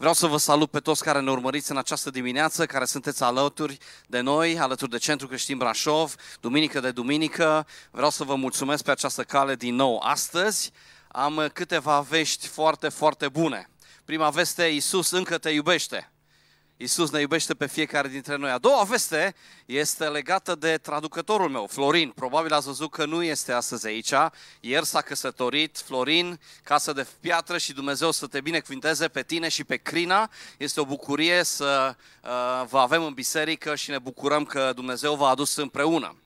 Vreau să vă salut pe toți care ne urmăriți în această dimineață, care sunteți alături de noi, alături de Centrul Creștin Brașov, duminică de duminică. Vreau să vă mulțumesc pe această cale din nou. Astăzi am câteva vești foarte, foarte bune. Prima veste, Iisus încă te iubește. Iisus ne iubește pe fiecare dintre noi. A doua veste este legată de traducătorul meu, Florin. Probabil ați văzut că nu este astăzi aici. Ieri s-a căsătorit Florin, casă de piatră și Dumnezeu să te binecuvinteze pe tine și pe Crina. Este o bucurie să uh, vă avem în biserică și ne bucurăm că Dumnezeu v-a adus împreună.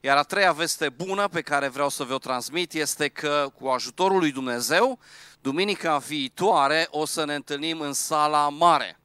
Iar a treia veste bună pe care vreau să vă o transmit este că cu ajutorul lui Dumnezeu, duminica viitoare o să ne întâlnim în sala mare.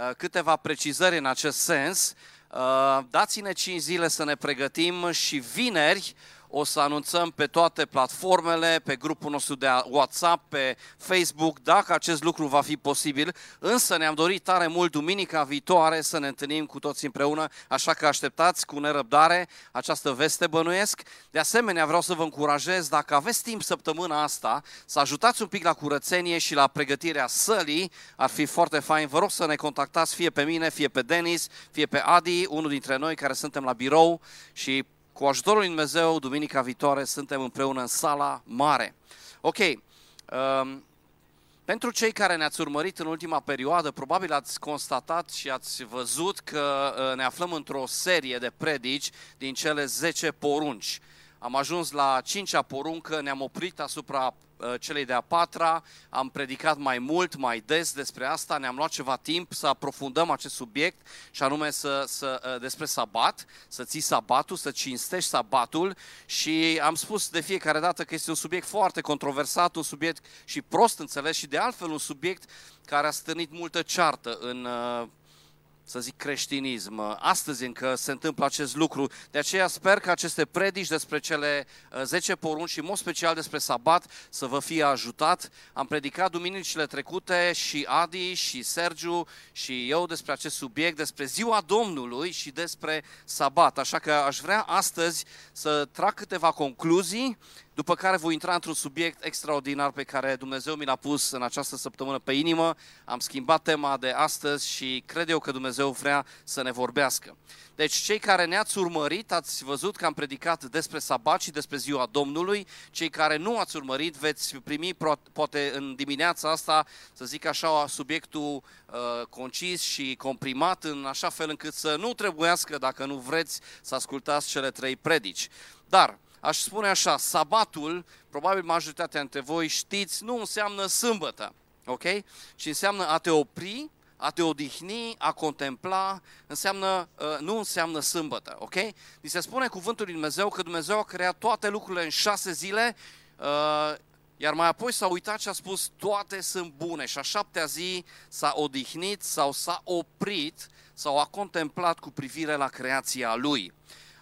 Uh, câteva precizări în acest sens. Uh, dați-ne 5 zile să ne pregătim și vineri o să anunțăm pe toate platformele, pe grupul nostru de WhatsApp, pe Facebook, dacă acest lucru va fi posibil. Însă ne-am dorit tare mult duminica viitoare să ne întâlnim cu toți împreună, așa că așteptați cu nerăbdare această veste bănuiesc. De asemenea, vreau să vă încurajez, dacă aveți timp săptămâna asta, să ajutați un pic la curățenie și la pregătirea sălii, ar fi foarte fain. Vă rog să ne contactați fie pe mine, fie pe Denis, fie pe Adi, unul dintre noi care suntem la birou și cu ajutorul lui Dumnezeu, duminica viitoare suntem împreună în sala mare. Ok, um, pentru cei care ne-ați urmărit în ultima perioadă, probabil ați constatat și ați văzut că uh, ne aflăm într-o serie de predici din cele 10 porunci. Am ajuns la cincea poruncă, ne-am oprit asupra uh, celei de-a patra, am predicat mai mult, mai des despre asta, ne-am luat ceva timp să aprofundăm acest subiect și anume să, să, uh, despre sabat, să ții sabatul, să cinstești sabatul și am spus de fiecare dată că este un subiect foarte controversat, un subiect și prost înțeles și de altfel un subiect care a stârnit multă ceartă în uh, să zic, creștinism. Astăzi încă se întâmplă acest lucru. De aceea sper că aceste predici despre cele 10 uh, porunci și, în mod special, despre sabat, să vă fie ajutat. Am predicat duminicile trecute și Adi și Sergiu și eu despre acest subiect, despre ziua Domnului și despre sabat. Așa că aș vrea astăzi să trag câteva concluzii după care voi intra într-un subiect extraordinar pe care Dumnezeu mi l-a pus în această săptămână pe inimă. Am schimbat tema de astăzi și cred eu că Dumnezeu vrea să ne vorbească. Deci cei care ne-ați urmărit, ați văzut că am predicat despre sabat și despre ziua Domnului. Cei care nu ați urmărit, veți primi poate în dimineața asta, să zic așa, subiectul uh, concis și comprimat în așa fel încât să nu trebuiască, dacă nu vreți, să ascultați cele trei predici. Dar aș spune așa, sabatul, probabil majoritatea dintre voi știți, nu înseamnă sâmbătă, ok? Ci înseamnă a te opri, a te odihni, a contempla, înseamnă, uh, nu înseamnă sâmbătă, ok? Ni se spune cuvântul lui Dumnezeu că Dumnezeu a creat toate lucrurile în șase zile, uh, iar mai apoi s-a uitat și a spus toate sunt bune și a șaptea zi s-a odihnit sau s-a oprit sau a contemplat cu privire la creația lui.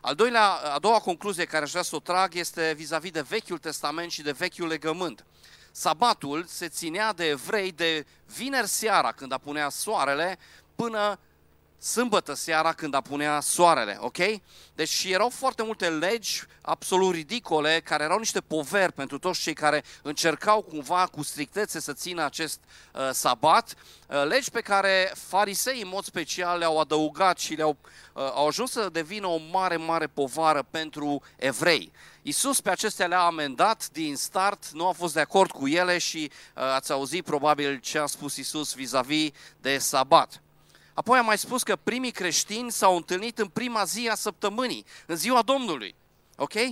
Al doilea, a doua concluzie care aș vrea să o trag este vis-a-vis de Vechiul Testament și de Vechiul Legământ. Sabatul se ținea de evrei de vineri seara când apunea soarele până sâmbătă seara când apunea soarele, ok? Deci erau foarte multe legi absolut ridicole, care erau niște poveri pentru toți cei care încercau cumva cu strictețe să țină acest uh, sabat, uh, legi pe care farisei în mod special le-au adăugat și le-au uh, au ajuns să devină o mare, mare povară pentru evrei. Isus pe acestea le-a amendat din start, nu a fost de acord cu ele și uh, ați auzit probabil ce a spus Isus vis-a-vis de sabat. Apoi am mai spus că primii creștini s-au întâlnit în prima zi a săptămânii, în ziua Domnului. Ok? Uh,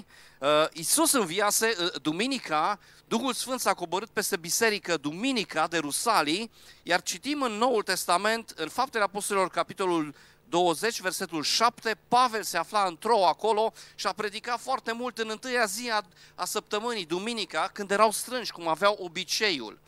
Isus înviase uh, duminica, Duhul Sfânt s-a coborât peste biserică duminica de Rusalii, iar citim în Noul Testament, în Faptele Apostolilor, capitolul 20, versetul 7, Pavel se afla într-o acolo și a predicat foarte mult în întâia zi a, a săptămânii, duminica, când erau strânși, cum aveau obiceiul.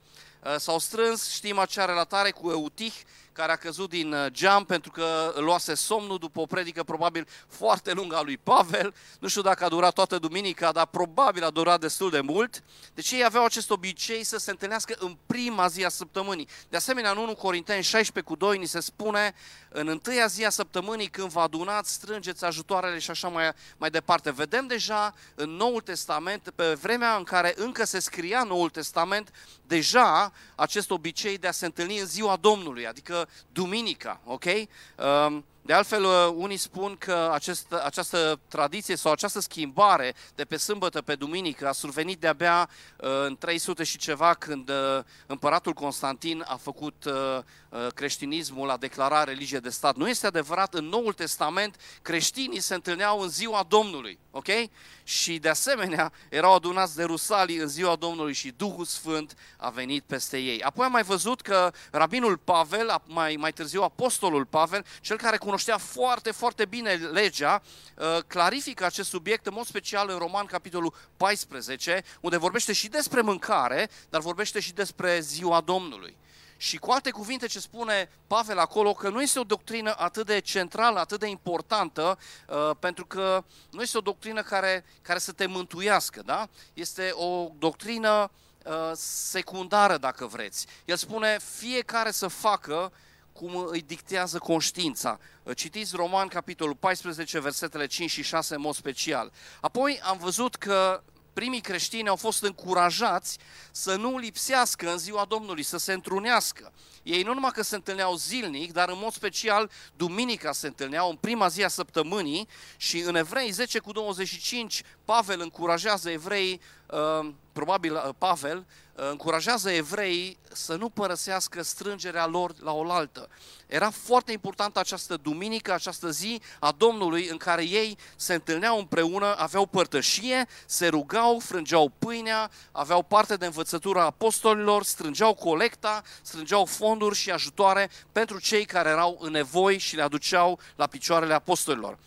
Uh, s-au strâns, știm acea relatare cu Eutih, care a căzut din uh, geam pentru că luase somnul după o predică probabil foarte lungă a lui Pavel. Nu știu dacă a durat toată duminica, dar probabil a durat destul de mult. Deci ei aveau acest obicei să se întâlnească în prima zi a săptămânii. De asemenea, în 1 Corinteni 16 cu 2 ni se spune în întâia zi a săptămânii când vă adunați, strângeți ajutoarele și așa mai, mai departe. Vedem deja în Noul Testament, pe vremea în care încă se scria Noul Testament, deja acest obicei de a se întâlni în ziua Domnului, adică duminica, ok? Um, de altfel, uh, unii spun că acest, această tradiție sau această schimbare de pe sâmbătă pe duminică a survenit de-abia uh, în 300 și ceva, când uh, împăratul Constantin a făcut creștinismul, la declara religie de stat. Nu este adevărat, în Noul Testament creștinii se întâlneau în ziua Domnului, ok? Și de asemenea erau adunați de rusalii în ziua Domnului și Duhul Sfânt a venit peste ei. Apoi am mai văzut că rabinul Pavel, mai, mai târziu apostolul Pavel, cel care cunoștea cunoștea foarte, foarte bine legea, uh, clarifică acest subiect în mod special în Roman, capitolul 14, unde vorbește și despre mâncare, dar vorbește și despre ziua Domnului. Și cu alte cuvinte ce spune Pavel acolo, că nu este o doctrină atât de centrală, atât de importantă, uh, pentru că nu este o doctrină care, care să te mântuiască, da? Este o doctrină uh, secundară, dacă vreți. El spune, fiecare să facă cum îi dictează conștiința. Citiți Roman, capitolul 14, versetele 5 și 6 în mod special. Apoi am văzut că primii creștini au fost încurajați să nu lipsească în ziua Domnului, să se întrunească. Ei nu numai că se întâlneau zilnic, dar în mod special duminica se întâlneau în prima zi a săptămânii și în Evrei 10 cu 25 Pavel încurajează evreii, uh, probabil uh, Pavel, uh, încurajează evreii să nu părăsească strângerea lor la oaltă. Era foarte importantă această duminică, această zi a Domnului în care ei se întâlneau împreună, aveau părtășie, se rugau, frângeau pâinea, aveau parte de învățătura apostolilor, strângeau colecta, strângeau fonduri și ajutoare pentru cei care erau în nevoi și le aduceau la picioarele apostolilor.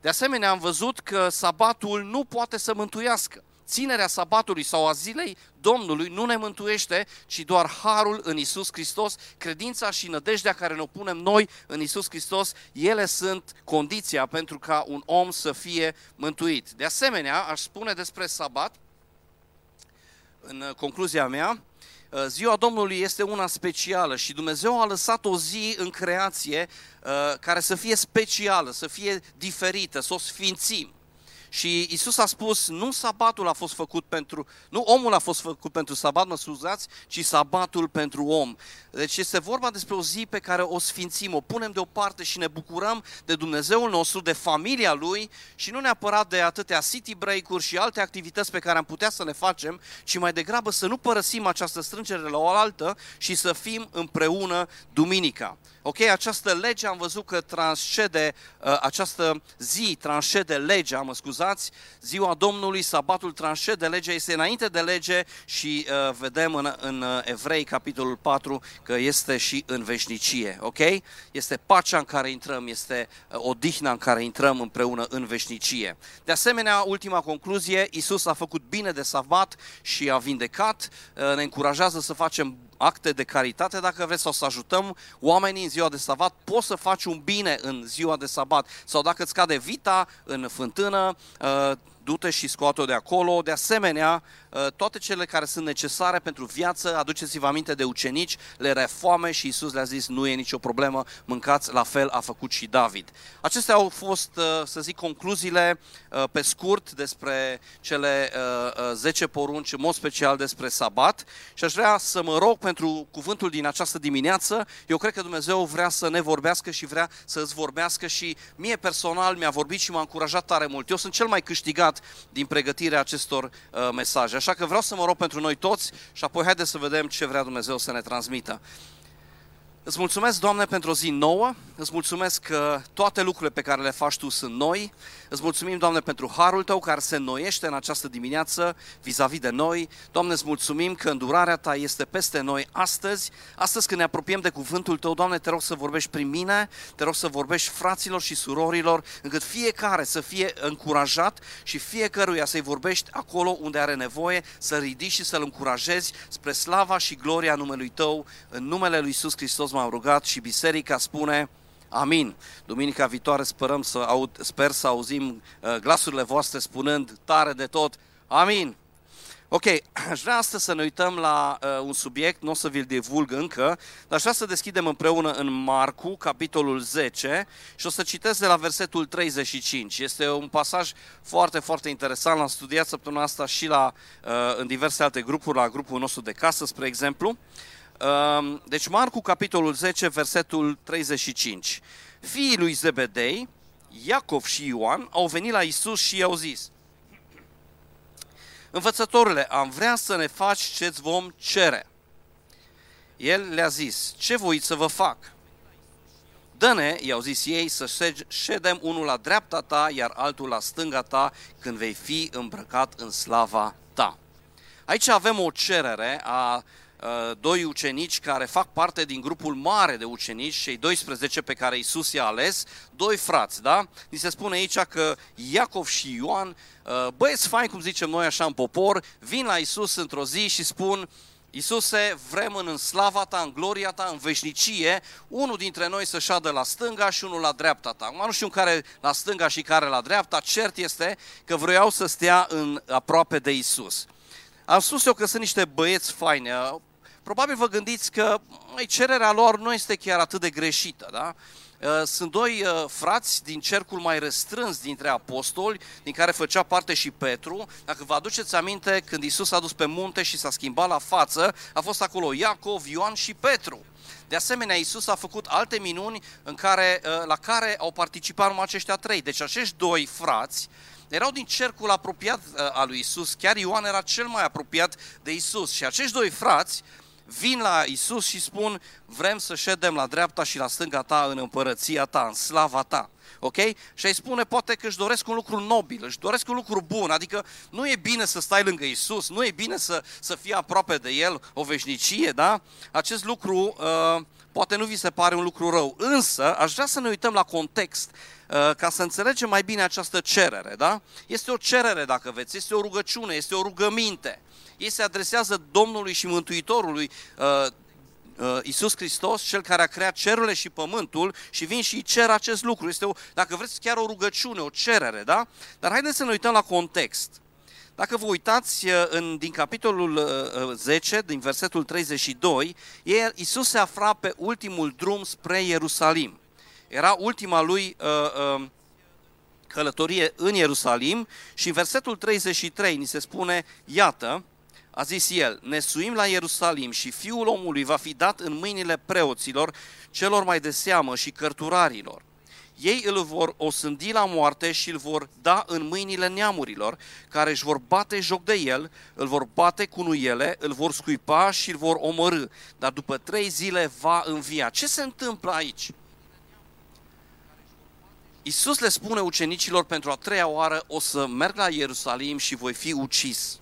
De asemenea, am văzut că sabatul nu poate să mântuiască. Ținerea sabatului sau a zilei Domnului nu ne mântuiește, ci doar harul în Isus Hristos, credința și nădejdea care ne punem noi în Isus Hristos, ele sunt condiția pentru ca un om să fie mântuit. De asemenea, aș spune despre sabat, în concluzia mea, Uh, ziua Domnului este una specială și Dumnezeu a lăsat o zi în creație uh, care să fie specială, să fie diferită, să o sfințim. Și Isus a spus, nu sabatul a fost făcut pentru, nu omul a fost făcut pentru sabat, mă scuzați, ci sabatul pentru om. Deci este vorba despre o zi pe care o sfințim, o punem deoparte și ne bucurăm de Dumnezeul nostru, de familia Lui și nu neapărat de atâtea city break-uri și alte activități pe care am putea să le facem, ci mai degrabă să nu părăsim această strângere la o altă și să fim împreună duminica. Ok, această lege am văzut că transcede, uh, această zi transcede legea, mă scuzați, ziua Domnului, sabatul transcede legea, este înainte de lege și uh, vedem în, în uh, Evrei, capitolul 4, că este și în veșnicie, ok? Este pacea în care intrăm, este uh, odihna în care intrăm împreună în veșnicie. De asemenea, ultima concluzie, Isus a făcut bine de sabat și a vindecat, uh, ne încurajează să facem acte de caritate, dacă vreți, sau să ajutăm oamenii în ziua de sabat, poți să faci un bine în ziua de sabat. Sau dacă îți cade vita în fântână, uh, du-te și scoate-o de acolo. De asemenea, ă, toate cele care sunt necesare pentru viață, aduceți-vă aminte de ucenici, le refoame și Isus le-a zis, nu e nicio problemă, mâncați, la fel a făcut și David. Acestea au fost, ă, să zic, concluziile ă, pe scurt despre cele 10 porunci, în mod special despre sabat și aș vrea să mă rog pentru cuvântul din această dimineață. Eu cred că Dumnezeu vrea să ne vorbească și vrea să îți vorbească și mie personal mi-a vorbit și m-a încurajat tare mult. Eu sunt cel mai câștigat învățat din pregătirea acestor uh, mesaje. Așa că vreau să mă rog pentru noi toți și apoi haideți să vedem ce vrea Dumnezeu să ne transmită. Îți mulțumesc, Doamne, pentru o zi nouă, îți mulțumesc că toate lucrurile pe care le faci Tu sunt noi, îți mulțumim, Doamne, pentru harul Tău care se înnoiește în această dimineață vis-a-vis de noi. Doamne, îți mulțumim că îndurarea Ta este peste noi astăzi, astăzi când ne apropiem de cuvântul Tău, Doamne, te rog să vorbești prin mine, te rog să vorbești fraților și surorilor, încât fiecare să fie încurajat și fiecăruia să-i vorbești acolo unde are nevoie, să ridici și să-l încurajezi spre slava și gloria numelui Tău, în numele Lui Iisus Hristos m-am rugat și biserica spune Amin. Duminica viitoare sperăm să aud, sper să auzim uh, glasurile voastre spunând tare de tot Amin. Ok, aș vrea astăzi să ne uităm la uh, un subiect, nu o să vi-l divulg încă, dar aș vrea să deschidem împreună în Marcu, capitolul 10, și o să citesc de la versetul 35. Este un pasaj foarte, foarte interesant, l-am studiat săptămâna asta și la, uh, în diverse alte grupuri, la grupul nostru de casă, spre exemplu. Uh, deci Marcu, capitolul 10, versetul 35. Fiii lui Zebedei, Iacov și Ioan, au venit la Isus și i-au zis, Învățătorule, am vrea să ne faci ce-ți vom cere. El le-a zis, ce voi să vă fac? Dă-ne, i-au zis ei, să ședem unul la dreapta ta, iar altul la stânga ta, când vei fi îmbrăcat în slava ta. Aici avem o cerere a Uh, doi ucenici care fac parte din grupul mare de ucenici, cei 12 pe care Isus i-a ales, doi frați, da? Ni se spune aici că Iacov și Ioan, uh, băieți fain, cum zicem noi așa în popor, vin la Isus într-o zi și spun, Isuse, vrem în slava ta, în gloria ta, în veșnicie, unul dintre noi să șadă la stânga și unul la dreapta ta. Acum nu știu care la stânga și care la dreapta, cert este că vreau să stea în, aproape de Isus. Am spus eu că sunt niște băieți faine, probabil vă gândiți că mai, cererea lor nu este chiar atât de greșită, da? Uh, sunt doi uh, frați din cercul mai restrâns dintre apostoli, din care făcea parte și Petru. Dacă vă aduceți aminte, când Isus a dus pe munte și s-a schimbat la față, a fost acolo Iacov, Ioan și Petru. De asemenea, Isus a făcut alte minuni în care, uh, la care au participat numai aceștia trei. Deci acești doi frați erau din cercul apropiat al lui Isus, chiar Ioan era cel mai apropiat de Isus. Și acești doi frați vin la Isus și spun, vrem să ședem la dreapta și la stânga ta în împărăția ta, în slava ta. Ok? Și îi spune poate că își doresc un lucru nobil, își doresc un lucru bun, adică nu e bine să stai lângă Isus, nu e bine să, să fii aproape de El o veșnicie, da? Acest lucru uh, poate nu vi se pare un lucru rău, însă aș vrea să ne uităm la context uh, ca să înțelegem mai bine această cerere, da? Este o cerere, dacă veți, este o rugăciune, este o rugăminte ei se adresează Domnului și Mântuitorului uh, uh, Iisus Hristos, Cel care a creat cerurile și pământul și vin și cer acest lucru. Este, o, dacă vreți, chiar o rugăciune, o cerere, da? Dar haideți să ne uităm la context. Dacă vă uitați uh, în, din capitolul 10, din versetul 32, Iisus se afla pe ultimul drum spre Ierusalim. Era ultima lui uh, uh, călătorie în Ierusalim și în versetul 33 ni se spune, iată, a zis el, ne suim la Ierusalim și fiul omului va fi dat în mâinile preoților, celor mai de seamă și cărturarilor. Ei îl vor osândi la moarte și îl vor da în mâinile neamurilor, care își vor bate joc de el, îl vor bate cu nuiele, îl vor scuipa și îl vor omorâ, dar după trei zile va învia. Ce se întâmplă aici? Iisus le spune ucenicilor pentru a treia oară, o să merg la Ierusalim și voi fi ucis.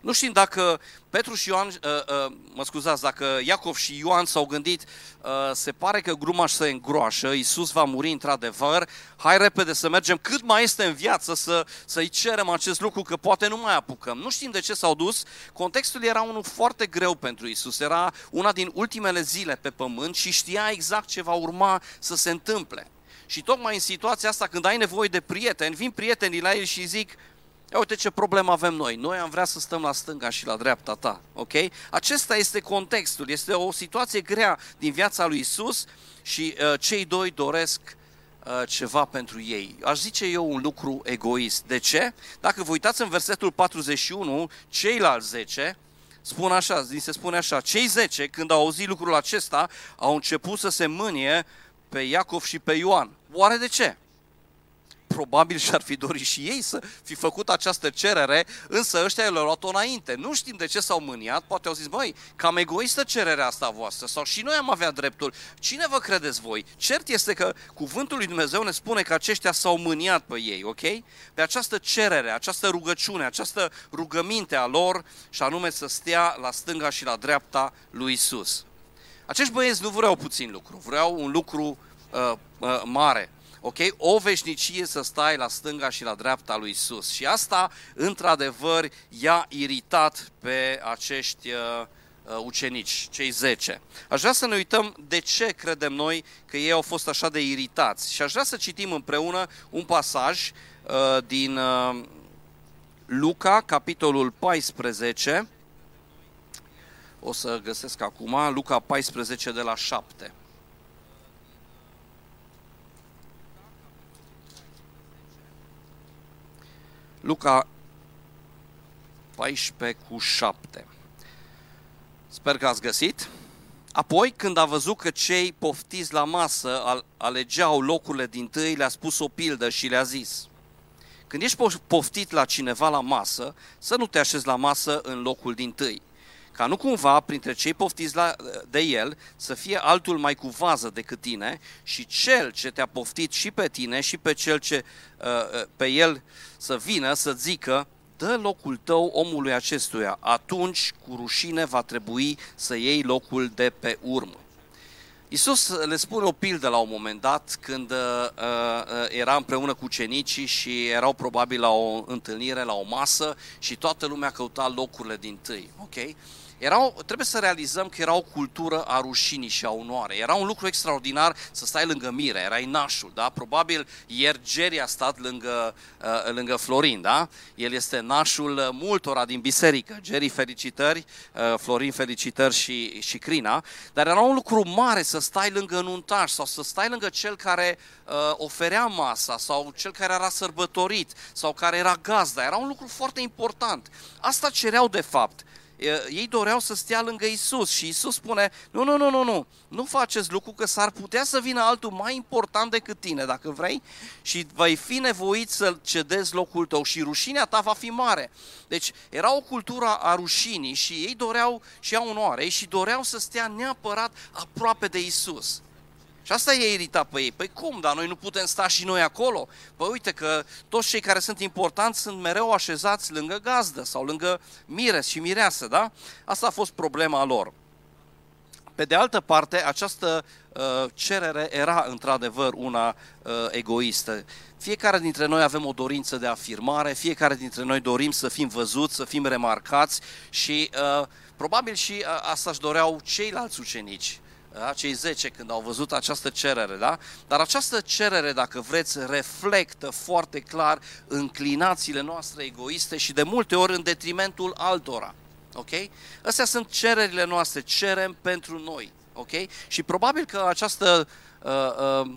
Nu știm dacă Petru și Ioan, uh, uh, mă scuzați, dacă Iacov și Ioan s-au gândit, uh, se pare că gruma se îngroașă, Iisus va muri într-adevăr, hai repede să mergem cât mai este în viață să, să-i cerem acest lucru, că poate nu mai apucăm. Nu știm de ce s-au dus, contextul era unul foarte greu pentru Iisus, era una din ultimele zile pe pământ și știa exact ce va urma să se întâmple. Și tocmai în situația asta, când ai nevoie de prieteni, vin prietenii la el și zic, Ia uite ce problemă avem noi. Noi am vrea să stăm la stânga și la dreapta ta. Ok? Acesta este contextul. Este o situație grea din viața lui Isus și uh, cei doi doresc uh, ceva pentru ei. Aș zice eu un lucru egoist. De ce? Dacă vă uitați în versetul 41, ceilalți 10 spun așa, se spune așa, cei 10 când au auzit lucrul acesta au început să se mânie pe Iacov și pe Ioan. Oare de ce? Probabil și-ar fi dorit și ei să fi făcut această cerere, însă ăștia le-au luat-o înainte. Nu știm de ce s-au mâniat, poate au zis, băi, cam egoistă cererea asta voastră, sau și noi am avea dreptul. Cine vă credeți voi? Cert este că cuvântul lui Dumnezeu ne spune că aceștia s-au mâniat pe ei, ok? Pe această cerere, această rugăciune, această rugăminte a lor, și anume să stea la stânga și la dreapta lui Isus. Acești băieți nu vreau puțin lucru, vreau un lucru uh, uh, mare ok? O veșnicie să stai la stânga și la dreapta lui Isus. Și asta, într-adevăr, i-a iritat pe acești uh, ucenici, cei 10. Aș vrea să ne uităm de ce credem noi că ei au fost așa de iritați. Și aș vrea să citim împreună un pasaj uh, din uh, Luca, capitolul 14. O să găsesc acum, Luca 14 de la 7. Luca 14 cu 7. Sper că ați găsit. Apoi, când a văzut că cei poftiți la masă alegeau locurile din tâi, le-a spus o pildă și le-a zis. Când ești poftit la cineva la masă, să nu te așezi la masă în locul din tâi. Ca nu cumva, printre cei poftiți la, de el, să fie altul mai cu vază decât tine și cel ce te-a poftit și pe tine și pe cel ce uh, uh pe el să vină să zică, dă locul tău omului acestuia, atunci cu rușine va trebui să iei locul de pe urmă. Iisus le spune o pildă la un moment dat când uh, uh, era împreună cu cenicii și erau probabil la o întâlnire, la o masă și toată lumea căuta locurile din tâi. Okay? Erau, trebuie să realizăm că era o cultură a rușinii și a onoare. Era un lucru extraordinar să stai lângă Mire, erai nașul, da? Probabil ieri Jerry a stat lângă, uh, lângă Florin, da? El este nașul multora din biserică. Jerry, felicitări, uh, Florin, felicitări și, și Crina. Dar era un lucru mare să stai lângă nuntaș sau să stai lângă cel care uh, oferea masa sau cel care era sărbătorit sau care era gazda. Era un lucru foarte important. Asta cereau de fapt ei doreau să stea lângă Isus și Isus spune, nu, nu, nu, nu, nu, nu faceți lucru că s-ar putea să vină altul mai important decât tine, dacă vrei, și vei fi nevoit să cedezi locul tău și rușinea ta va fi mare. Deci era o cultură a rușinii și ei doreau și au onoare și doreau să stea neapărat aproape de Isus. Și asta e iritat pe ei. Păi cum, dar noi nu putem sta și noi acolo? Păi uite că toți cei care sunt importanți sunt mereu așezați lângă gazdă sau lângă mires și mireasă, da? Asta a fost problema lor. Pe de altă parte, această uh, cerere era într-adevăr una uh, egoistă. Fiecare dintre noi avem o dorință de afirmare, fiecare dintre noi dorim să fim văzuți, să fim remarcați și uh, probabil și uh, asta își doreau ceilalți ucenici da? cei 10 când au văzut această cerere, da? Dar această cerere, dacă vreți, reflectă foarte clar înclinațiile noastre egoiste și de multe ori în detrimentul altora. Ok? Astea sunt cererile noastre, cerem pentru noi. Ok? Și probabil că această uh, uh,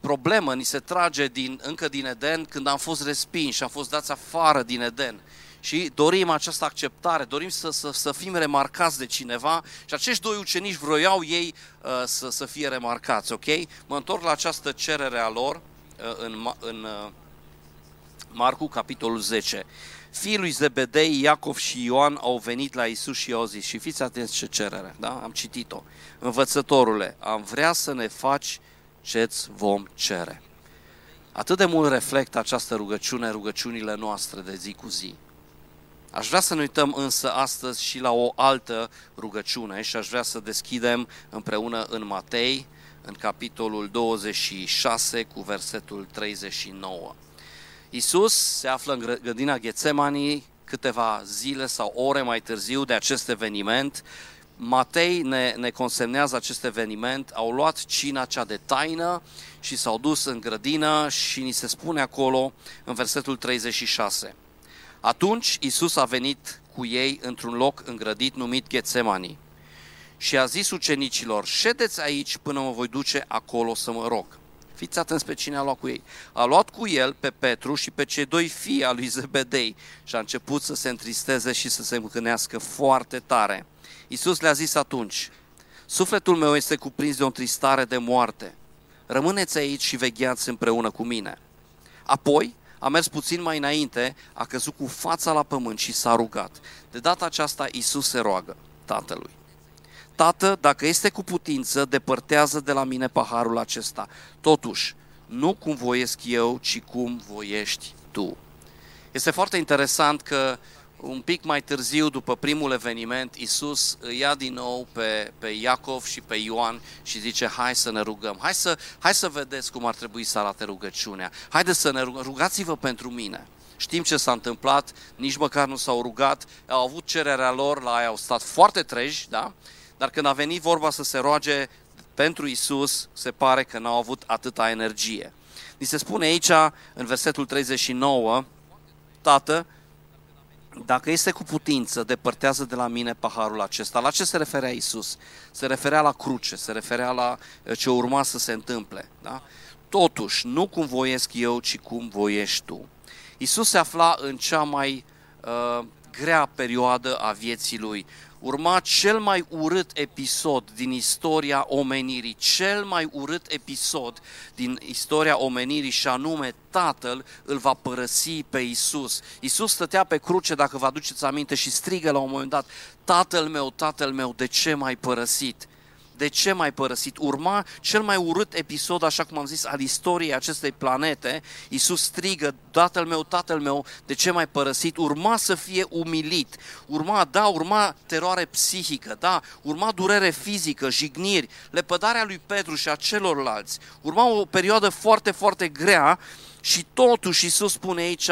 problemă ni se trage din, încă din Eden când am fost respinși, am fost dați afară din Eden și dorim această acceptare, dorim să, să, să fim remarcați de cineva și acești doi ucenici vroiau ei uh, să, să fie remarcați, ok? Mă întorc la această cerere a lor uh, în, în uh, Marcu, capitolul 10. Fiii lui Zebedei, Iacov și Ioan au venit la Isus și au zis, și fiți atenți ce cerere, da? Am citit-o. Învățătorule, am vrea să ne faci ce-ți vom cere. Atât de mult reflectă această rugăciune, rugăciunile noastre de zi cu zi. Aș vrea să ne uităm însă astăzi și la o altă rugăciune și aș vrea să deschidem împreună în Matei, în capitolul 26 cu versetul 39. Isus se află în grădina Ghețemanii câteva zile sau ore mai târziu de acest eveniment. Matei ne, ne consemnează acest eveniment, au luat cina cea de taină și s-au dus în grădină și ni se spune acolo în versetul 36. Atunci Isus a venit cu ei într-un loc îngrădit numit Ghețemani și a zis ucenicilor, ședeți aici până mă voi duce acolo să mă rog. Fiți atenți pe cine a luat cu ei. A luat cu el pe Petru și pe cei doi fii al lui Zebedei și a început să se întristeze și să se încânească foarte tare. Iisus le-a zis atunci, sufletul meu este cuprins de o întristare de moarte. Rămâneți aici și vegheați împreună cu mine. Apoi a mers puțin mai înainte, a căzut cu fața la pământ și s-a rugat. De data aceasta Isus se roagă Tatălui. Tată, dacă este cu putință, depărtează de la mine paharul acesta. Totuși, nu cum voiesc eu, ci cum voiești tu. Este foarte interesant că un pic mai târziu, după primul eveniment, Isus îi ia din nou pe, pe Iacov și pe Ioan și zice, hai să ne rugăm, hai să, hai să vedeți cum ar trebui să arate rugăciunea, haideți să ne rugăm, rugați-vă pentru mine. știm ce s-a întâmplat, nici măcar nu s-au rugat, au avut cererea lor, la aia au stat foarte treji, da? Dar când a venit vorba să se roage pentru Isus, se pare că n-au avut atâta energie. Ni se spune aici, în versetul 39, Tată, dacă este cu putință, depărtează de la mine paharul acesta. La ce se referea Isus? Se referea la cruce, se referea la eh, ce urma să se întâmple. Da? Totuși, nu cum voiesc eu, ci cum voiești tu. Isus se afla în cea mai uh, grea perioadă a vieții lui urma cel mai urât episod din istoria omenirii, cel mai urât episod din istoria omenirii și anume Tatăl îl va părăsi pe Isus. Isus stătea pe cruce, dacă vă aduceți aminte, și strigă la un moment dat, Tatăl meu, Tatăl meu, de ce m-ai părăsit? De ce mai părăsit? Urma cel mai urât episod, așa cum am zis, al istoriei acestei planete. Iisus strigă, tatăl meu, tatăl meu, de ce mai părăsit? Urma să fie umilit. Urma, da, urma teroare psihică, da, urma durere fizică, jigniri, lepădarea lui Petru și a celorlalți. Urma o perioadă foarte, foarte grea și totuși Iisus spune aici,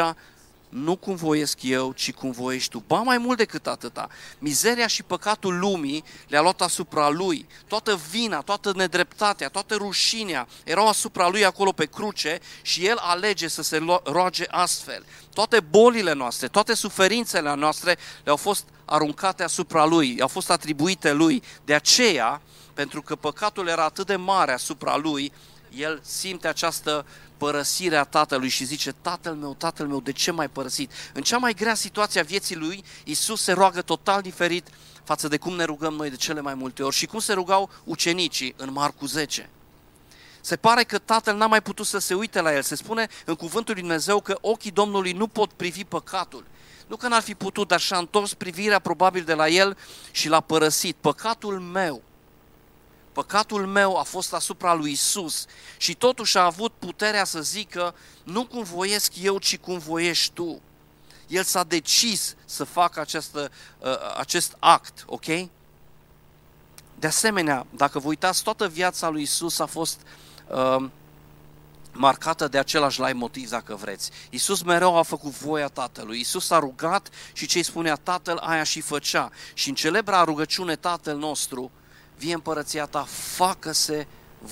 nu cum voiesc eu, ci cum voiești tu. Ba mai mult decât atâta, mizeria și păcatul lumii le-a luat asupra lui. Toată vina, toată nedreptatea, toată rușinea erau asupra lui acolo pe cruce și el alege să se roage astfel. Toate bolile noastre, toate suferințele noastre le-au fost aruncate asupra lui, au fost atribuite lui. De aceea, pentru că păcatul era atât de mare asupra lui, el simte această părăsire a tatălui și zice, tatăl meu, tatăl meu, de ce m-ai părăsit? În cea mai grea situație a vieții lui, Isus se roagă total diferit față de cum ne rugăm noi de cele mai multe ori și cum se rugau ucenicii în Marcu 10. Se pare că tatăl n-a mai putut să se uite la el. Se spune în cuvântul lui Dumnezeu că ochii Domnului nu pot privi păcatul. Nu că n-ar fi putut, dar și-a întors privirea probabil de la el și l-a părăsit. Păcatul meu Păcatul meu a fost asupra lui Isus și totuși a avut puterea să zică nu cum voiesc eu, ci cum voiești tu. El s-a decis să facă această, uh, acest act, ok? De asemenea, dacă vă uitați, toată viața lui Isus a fost uh, marcată de același lai motiv, dacă vreți. Isus mereu a făcut voia Tatălui. Isus a rugat și ce îi spunea Tatăl, aia și făcea. Și în celebra rugăciune Tatăl nostru, vie împărăția ta, facă-se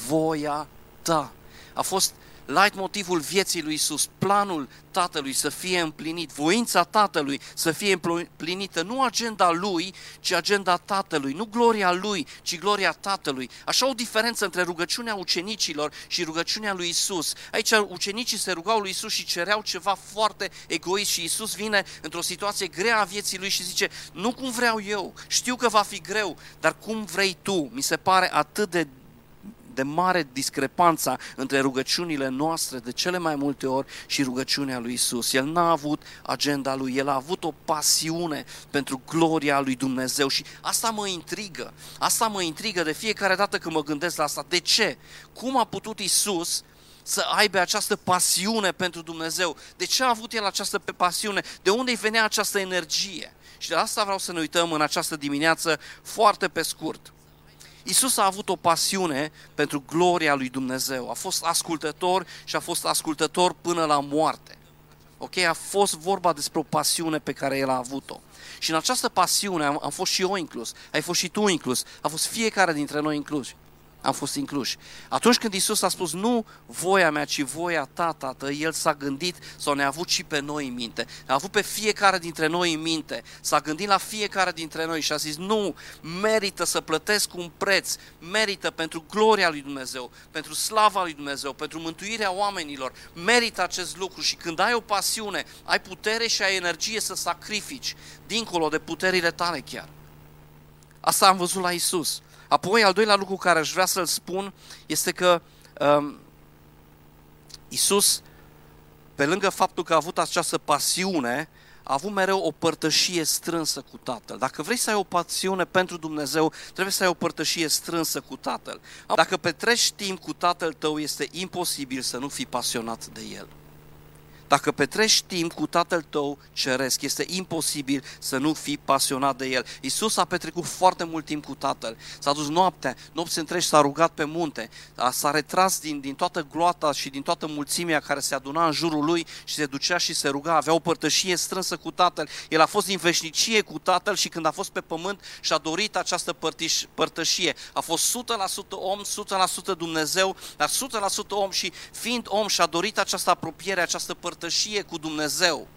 voia ta. A fost light motivul vieții lui Isus, planul Tatălui să fie împlinit, voința Tatălui să fie împlinită, nu agenda lui, ci agenda Tatălui, nu gloria lui, ci gloria Tatălui. Așa o diferență între rugăciunea ucenicilor și rugăciunea lui Isus. Aici ucenicii se rugau lui Isus și cereau ceva foarte egoist și Isus vine într-o situație grea a vieții lui și zice, nu cum vreau eu, știu că va fi greu, dar cum vrei tu. Mi se pare atât de de mare discrepanța între rugăciunile noastre de cele mai multe ori și rugăciunea lui Isus. El n-a avut agenda lui, el a avut o pasiune pentru gloria lui Dumnezeu și asta mă intrigă. Asta mă intrigă de fiecare dată când mă gândesc la asta. De ce? Cum a putut Isus să aibă această pasiune pentru Dumnezeu? De ce a avut el această pasiune? De unde îi venea această energie? Și de asta vreau să ne uităm în această dimineață foarte pe scurt. Isus a avut o pasiune pentru gloria lui Dumnezeu. A fost ascultător și a fost ascultător până la moarte. Ok? A fost vorba despre o pasiune pe care el a avut-o. Și în această pasiune am, am fost și eu inclus, ai fost și tu inclus, a fost fiecare dintre noi inclus am fost incluși. Atunci când Isus a spus nu voia mea, ci voia ta, tată, El s-a gândit sau ne-a avut și pe noi în minte. A avut pe fiecare dintre noi în minte. S-a gândit la fiecare dintre noi și a zis nu, merită să plătesc un preț, merită pentru gloria lui Dumnezeu, pentru slava lui Dumnezeu, pentru mântuirea oamenilor, merită acest lucru și când ai o pasiune, ai putere și ai energie să sacrifici, dincolo de puterile tale chiar. Asta am văzut la Isus. Apoi, al doilea lucru care aș vrea să-l spun este că um, Isus, pe lângă faptul că a avut această pasiune, a avut mereu o părtășie strânsă cu Tatăl. Dacă vrei să ai o pasiune pentru Dumnezeu, trebuie să ai o părtășie strânsă cu Tatăl. Dacă petreci timp cu Tatăl tău, este imposibil să nu fii pasionat de El. Dacă petreci timp cu tatăl tău ceresc, este imposibil să nu fii pasionat de el. Isus a petrecut foarte mult timp cu tatăl. S-a dus noaptea, nopți întregi, s-a rugat pe munte, s-a retras din, din toată gloata și din toată mulțimea care se aduna în jurul lui și se ducea și se ruga, avea o părtășie strânsă cu tatăl. El a fost din veșnicie cu tatăl și când a fost pe pământ și-a dorit această părtiș, părtășie. A fost 100% om, 100% Dumnezeu, dar 100% om și fiind om și-a dorit această apropiere, această părtășie cu Dumnezeu.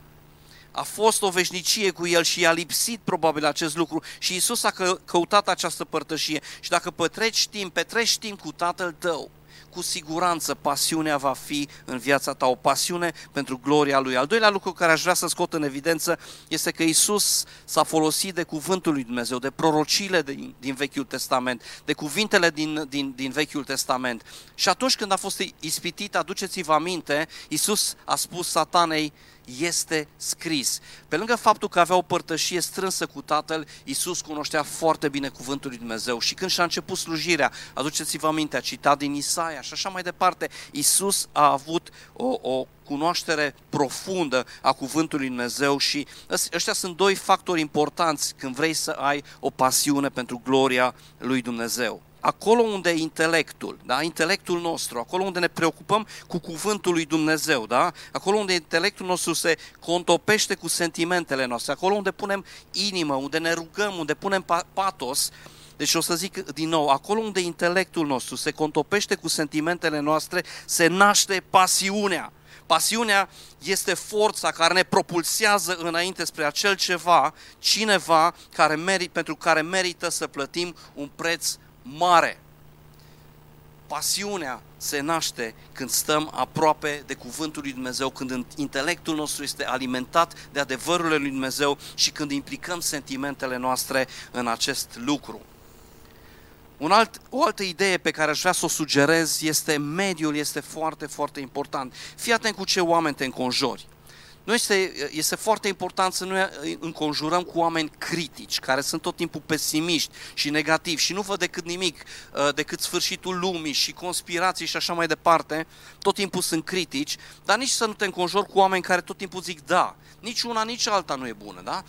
A fost o veșnicie cu el și i-a lipsit probabil acest lucru și Isus a căutat această părtășie. Și dacă petreci timp, petreci timp cu Tatăl tău, cu siguranță pasiunea va fi în viața ta, o pasiune pentru gloria Lui. Al doilea lucru care aș vrea să scot în evidență este că Isus s-a folosit de cuvântul lui Dumnezeu, de prorocile din, din Vechiul Testament, de cuvintele din, din, din Vechiul Testament. Și atunci când a fost ispitit, aduceți-vă aminte, Isus a spus satanei, este scris. Pe lângă faptul că avea o părtășie strânsă cu Tatăl, Iisus cunoștea foarte bine cuvântul lui Dumnezeu și când și-a început slujirea, aduceți-vă aminte, a citat din Isaia și așa mai departe, Iisus a avut o, o cunoaștere profundă a cuvântului Dumnezeu și ăștia sunt doi factori importanți când vrei să ai o pasiune pentru gloria lui Dumnezeu acolo unde intelectul, da? intelectul nostru, acolo unde ne preocupăm cu cuvântul lui Dumnezeu, da? acolo unde intelectul nostru se contopește cu sentimentele noastre, acolo unde punem inimă, unde ne rugăm, unde punem patos, deci o să zic din nou, acolo unde intelectul nostru se contopește cu sentimentele noastre, se naște pasiunea. Pasiunea este forța care ne propulsează înainte spre acel ceva, cineva care merit, pentru care merită să plătim un preț mare. Pasiunea se naște când stăm aproape de cuvântul lui Dumnezeu, când intelectul nostru este alimentat de adevărurile lui Dumnezeu și când implicăm sentimentele noastre în acest lucru. Un alt, o altă idee pe care aș vrea să o sugerez este mediul este foarte, foarte important. Fii atent cu ce oameni te înconjori. Nu este, este foarte important să nu înconjurăm cu oameni critici, care sunt tot timpul pesimiști și negativi și nu văd decât nimic, uh, decât sfârșitul lumii și conspirații și așa mai departe. Tot timpul sunt critici, dar nici să nu te înconjori cu oameni care tot timpul zic da. Nici una, nici alta nu e bună, da?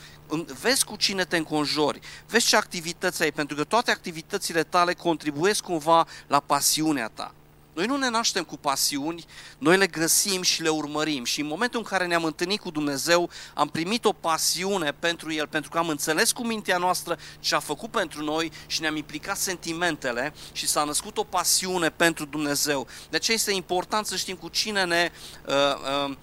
Vezi cu cine te înconjori, vezi ce activități ai, pentru că toate activitățile tale contribuiesc cumva la pasiunea ta. Noi nu ne naștem cu pasiuni, noi le găsim și le urmărim și în momentul în care ne-am întâlnit cu Dumnezeu, am primit o pasiune pentru El, pentru că am înțeles cu mintea noastră ce a făcut pentru noi și ne-am implicat sentimentele și s-a născut o pasiune pentru Dumnezeu. De aceea este important să știm cu cine ne uh, uh, Uh,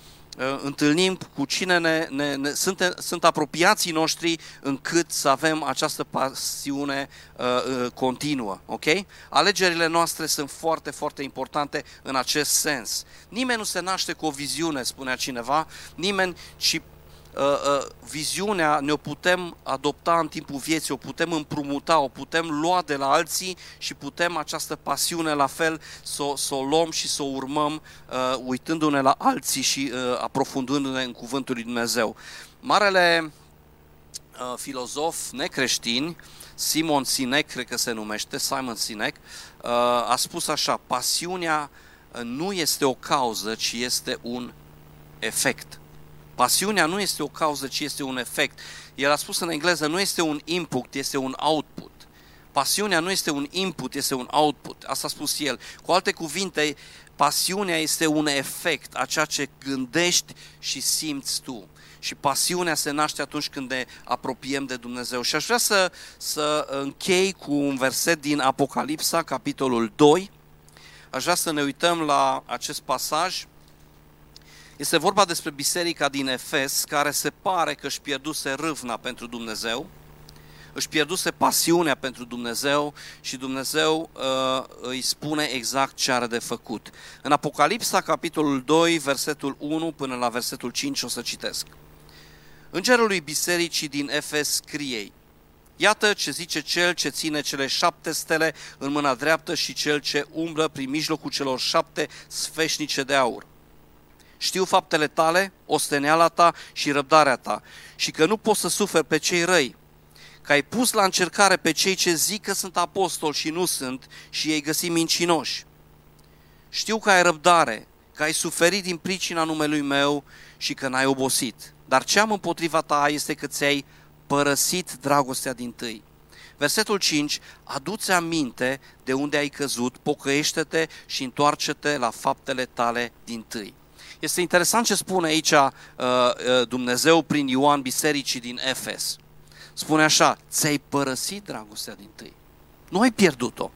întâlnim, cu cine ne, ne, ne, sunt, sunt apropiații noștri încât să avem această pasiune uh, uh, continuă. Ok? Alegerile noastre sunt foarte, foarte importante în acest sens. Nimeni nu se naște cu o viziune, spunea cineva, nimeni, ci Uh, uh, viziunea ne-o putem adopta în timpul vieții, o putem împrumuta, o putem lua de la alții și putem această pasiune la fel să, să o luăm și să o urmăm uh, uitându-ne la alții și uh, aprofundându-ne în cuvântul lui Dumnezeu. Marele uh, filozof necreștin, Simon Sinek, cred că se numește, Simon Sinek, uh, a spus așa, pasiunea uh, nu este o cauză, ci este un efect. Pasiunea nu este o cauză, ci este un efect. El a spus în engleză, nu este un input, este un output. Pasiunea nu este un input, este un output. Asta a spus el. Cu alte cuvinte, pasiunea este un efect a ceea ce gândești și simți tu. Și pasiunea se naște atunci când ne apropiem de Dumnezeu. Și aș vrea să, să închei cu un verset din Apocalipsa, capitolul 2. Aș vrea să ne uităm la acest pasaj este vorba despre biserica din Efes, care se pare că își pierduse râvna pentru Dumnezeu, își pierduse pasiunea pentru Dumnezeu și Dumnezeu uh, îi spune exact ce are de făcut. În Apocalipsa, capitolul 2, versetul 1 până la versetul 5, o să citesc. Îngerul lui bisericii din Efes scrie Iată ce zice cel ce ține cele șapte stele în mâna dreaptă și cel ce umblă prin mijlocul celor șapte sfeșnice de aur știu faptele tale, osteneala ta și răbdarea ta și că nu poți să suferi pe cei răi, că ai pus la încercare pe cei ce zic că sunt apostoli și nu sunt și ei găsi mincinoși. Știu că ai răbdare, că ai suferit din pricina numelui meu și că n-ai obosit. Dar ce am împotriva ta este că ți-ai părăsit dragostea din tâi. Versetul 5, adu-ți aminte de unde ai căzut, pocăiește-te și întoarce-te la faptele tale din tâi. Este interesant ce spune aici uh, uh, Dumnezeu prin Ioan bisericii din Efes. Spune așa, ți-ai părăsit dragostea din tâi. Nu ai pierdut-o.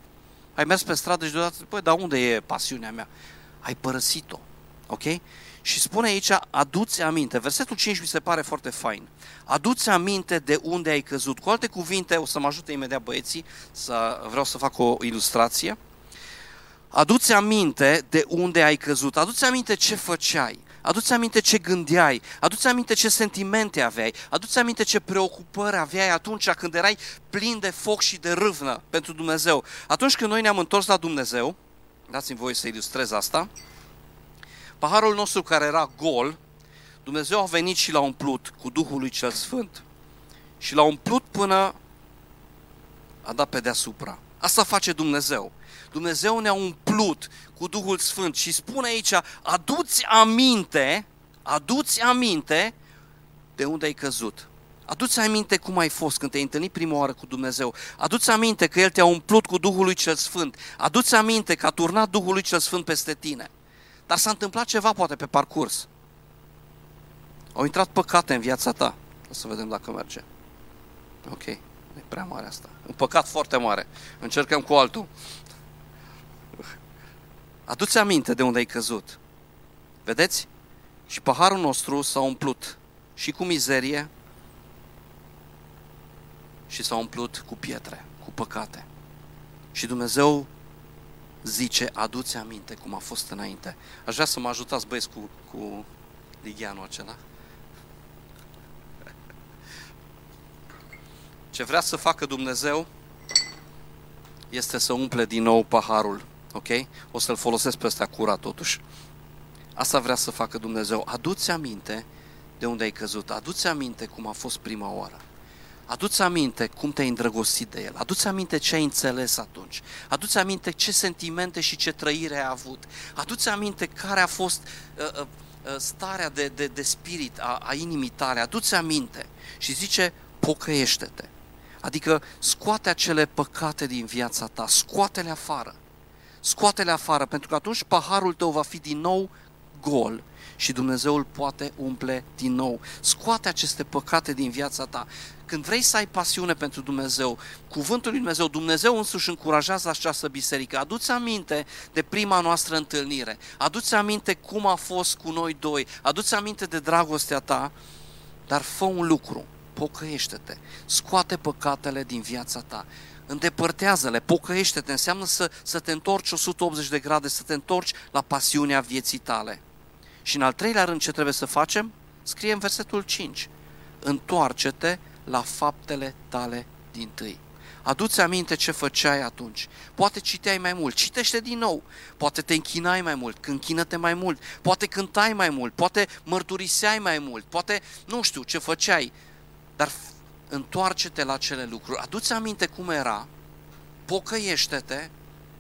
Ai mers pe stradă și deodată, păi, dar unde e pasiunea mea? Ai părăsit-o. Ok? Și spune aici, aduți aminte. Versetul 5 mi se pare foarte fain. Aduți aminte de unde ai căzut. Cu alte cuvinte, o să mă ajute imediat băieții, să vreau să fac o ilustrație. Aduți aminte de unde ai căzut. Aduți aminte ce făceai. Aduți aminte ce gândeai, aduți aminte ce sentimente aveai, aduți aminte ce preocupări aveai atunci când erai plin de foc și de râvnă pentru Dumnezeu. Atunci când noi ne-am întors la Dumnezeu, dați-mi voie să ilustrez asta, paharul nostru care era gol, Dumnezeu a venit și l-a umplut cu Duhul lui cel Sfânt. Și l-a umplut până a dat pe deasupra. Asta face Dumnezeu. Dumnezeu ne-a umplut cu Duhul Sfânt și spune aici, aduți aminte, aduți aminte de unde ai căzut. Aduți aminte cum ai fost când te-ai întâlnit prima oară cu Dumnezeu. Aduți aminte că El te-a umplut cu Duhul lui cel Sfânt. Aduți aminte că a turnat Duhul lui cel Sfânt peste tine. Dar s-a întâmplat ceva poate pe parcurs. Au intrat păcate în viața ta. O să vedem dacă merge. Ok, e prea mare asta. Un păcat foarte mare. Încercăm cu altul. Aduți aminte de unde ai căzut. Vedeți? Și paharul nostru s-a umplut și cu mizerie și s-a umplut cu pietre, cu păcate. Și Dumnezeu zice, aduți aminte cum a fost înainte. Aș vrea să mă ajutați băieți cu, cu ligheanul acela. Ce vrea să facă Dumnezeu este să umple din nou paharul Ok? O să-l folosesc pe ăsta curat totuși. Asta vrea să facă Dumnezeu. Aduți aminte de unde ai căzut. Aduți aminte cum a fost prima oară. Aduți aminte cum te-ai îndrăgostit de el. Aduți aminte ce ai înțeles atunci. Aduți aminte ce sentimente și ce trăire ai avut. Aduți aminte care a fost uh, uh, uh starea de, de, de spirit a, a inimii tale. Aduți aminte. Și zice, pocăiește-te. Adică scoate acele păcate din viața ta, scoate-le afară scoate-le afară, pentru că atunci paharul tău va fi din nou gol și Dumnezeu îl poate umple din nou. Scoate aceste păcate din viața ta. Când vrei să ai pasiune pentru Dumnezeu, cuvântul lui Dumnezeu, Dumnezeu însuși încurajează această biserică. Aduți aminte de prima noastră întâlnire. Aduți aminte cum a fost cu noi doi. Aduți aminte de dragostea ta, dar fă un lucru. Pocăiește-te. Scoate păcatele din viața ta îndepărtează-le, pocăiește-te, înseamnă să, să te întorci 180 de grade, să te întorci la pasiunea vieții tale. Și în al treilea rând ce trebuie să facem? Scrie în versetul 5. Întoarce-te la faptele tale din tâi. Aduți aminte ce făceai atunci. Poate citeai mai mult, citește din nou. Poate te închinai mai mult, închină-te mai mult. Poate cântai mai mult, poate mărturiseai mai mult, poate, nu știu, ce făceai. Dar întoarce-te la cele lucruri, aduți aminte cum era, pocăiește-te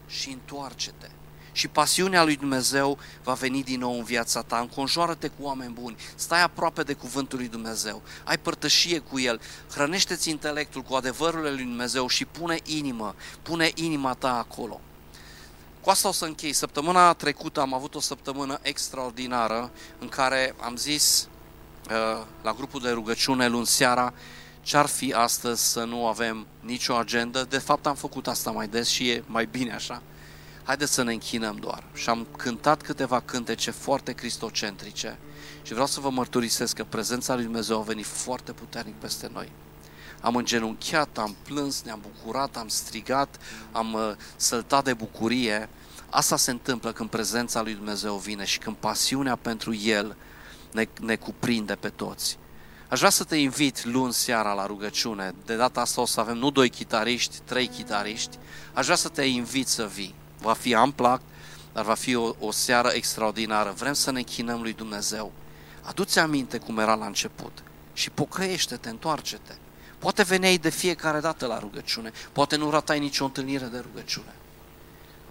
și întoarce-te. Și pasiunea lui Dumnezeu va veni din nou în viața ta, înconjoară-te cu oameni buni, stai aproape de cuvântul lui Dumnezeu, ai părtășie cu el, hrănește-ți intelectul cu adevărurile lui Dumnezeu și pune inimă, pune inima ta acolo. Cu asta o să închei. Săptămâna trecută am avut o săptămână extraordinară în care am zis uh, la grupul de rugăciune luni seara ce-ar fi astăzi să nu avem nicio agendă? De fapt am făcut asta mai des și e mai bine așa. Haideți să ne închinăm doar. Și am cântat câteva cântece foarte cristocentrice și vreau să vă mărturisesc că prezența lui Dumnezeu a venit foarte puternic peste noi. Am îngenunchiat, am plâns, ne-am bucurat, am strigat, am uh, săltat de bucurie. Asta se întâmplă când prezența lui Dumnezeu vine și când pasiunea pentru El ne, ne cuprinde pe toți. Aș vrea să te invit luni seara la rugăciune. De data asta o să avem nu doi chitariști, trei chitariști. Aș vrea să te invit să vii. Va fi amplac, dar va fi o, o seară extraordinară. Vrem să ne închinăm lui Dumnezeu. Adu-ți aminte cum era la început și pocăiește-te, întoarce-te. Poate veneai de fiecare dată la rugăciune, poate nu ratai nicio întâlnire de rugăciune.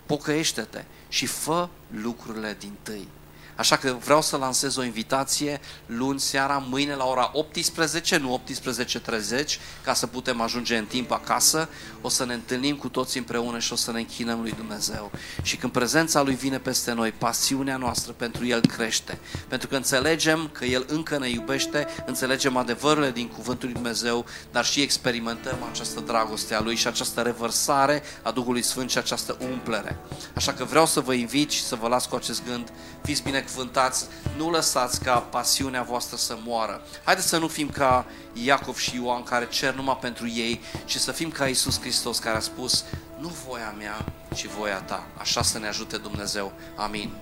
Pocăiește-te și fă lucrurile din tâi. Așa că vreau să lansez o invitație luni seara, mâine la ora 18, nu 18.30, ca să putem ajunge în timp acasă. O să ne întâlnim cu toți împreună și o să ne închinăm lui Dumnezeu. Și când prezența lui vine peste noi, pasiunea noastră pentru El crește. Pentru că înțelegem că El încă ne iubește, înțelegem adevărurile din Cuvântul lui Dumnezeu, dar și experimentăm această dragoste a Lui și această revărsare a Duhului Sfânt și această umplere. Așa că vreau să vă invit și să vă las cu acest gând. Fiți binecuvântați, nu lăsați ca pasiunea voastră să moară. Haideți să nu fim ca Iacov și Ioan care cer numai pentru ei, ci să fim ca Isus Hristos care a spus, nu voia mea, ci voia ta. Așa să ne ajute Dumnezeu. Amin.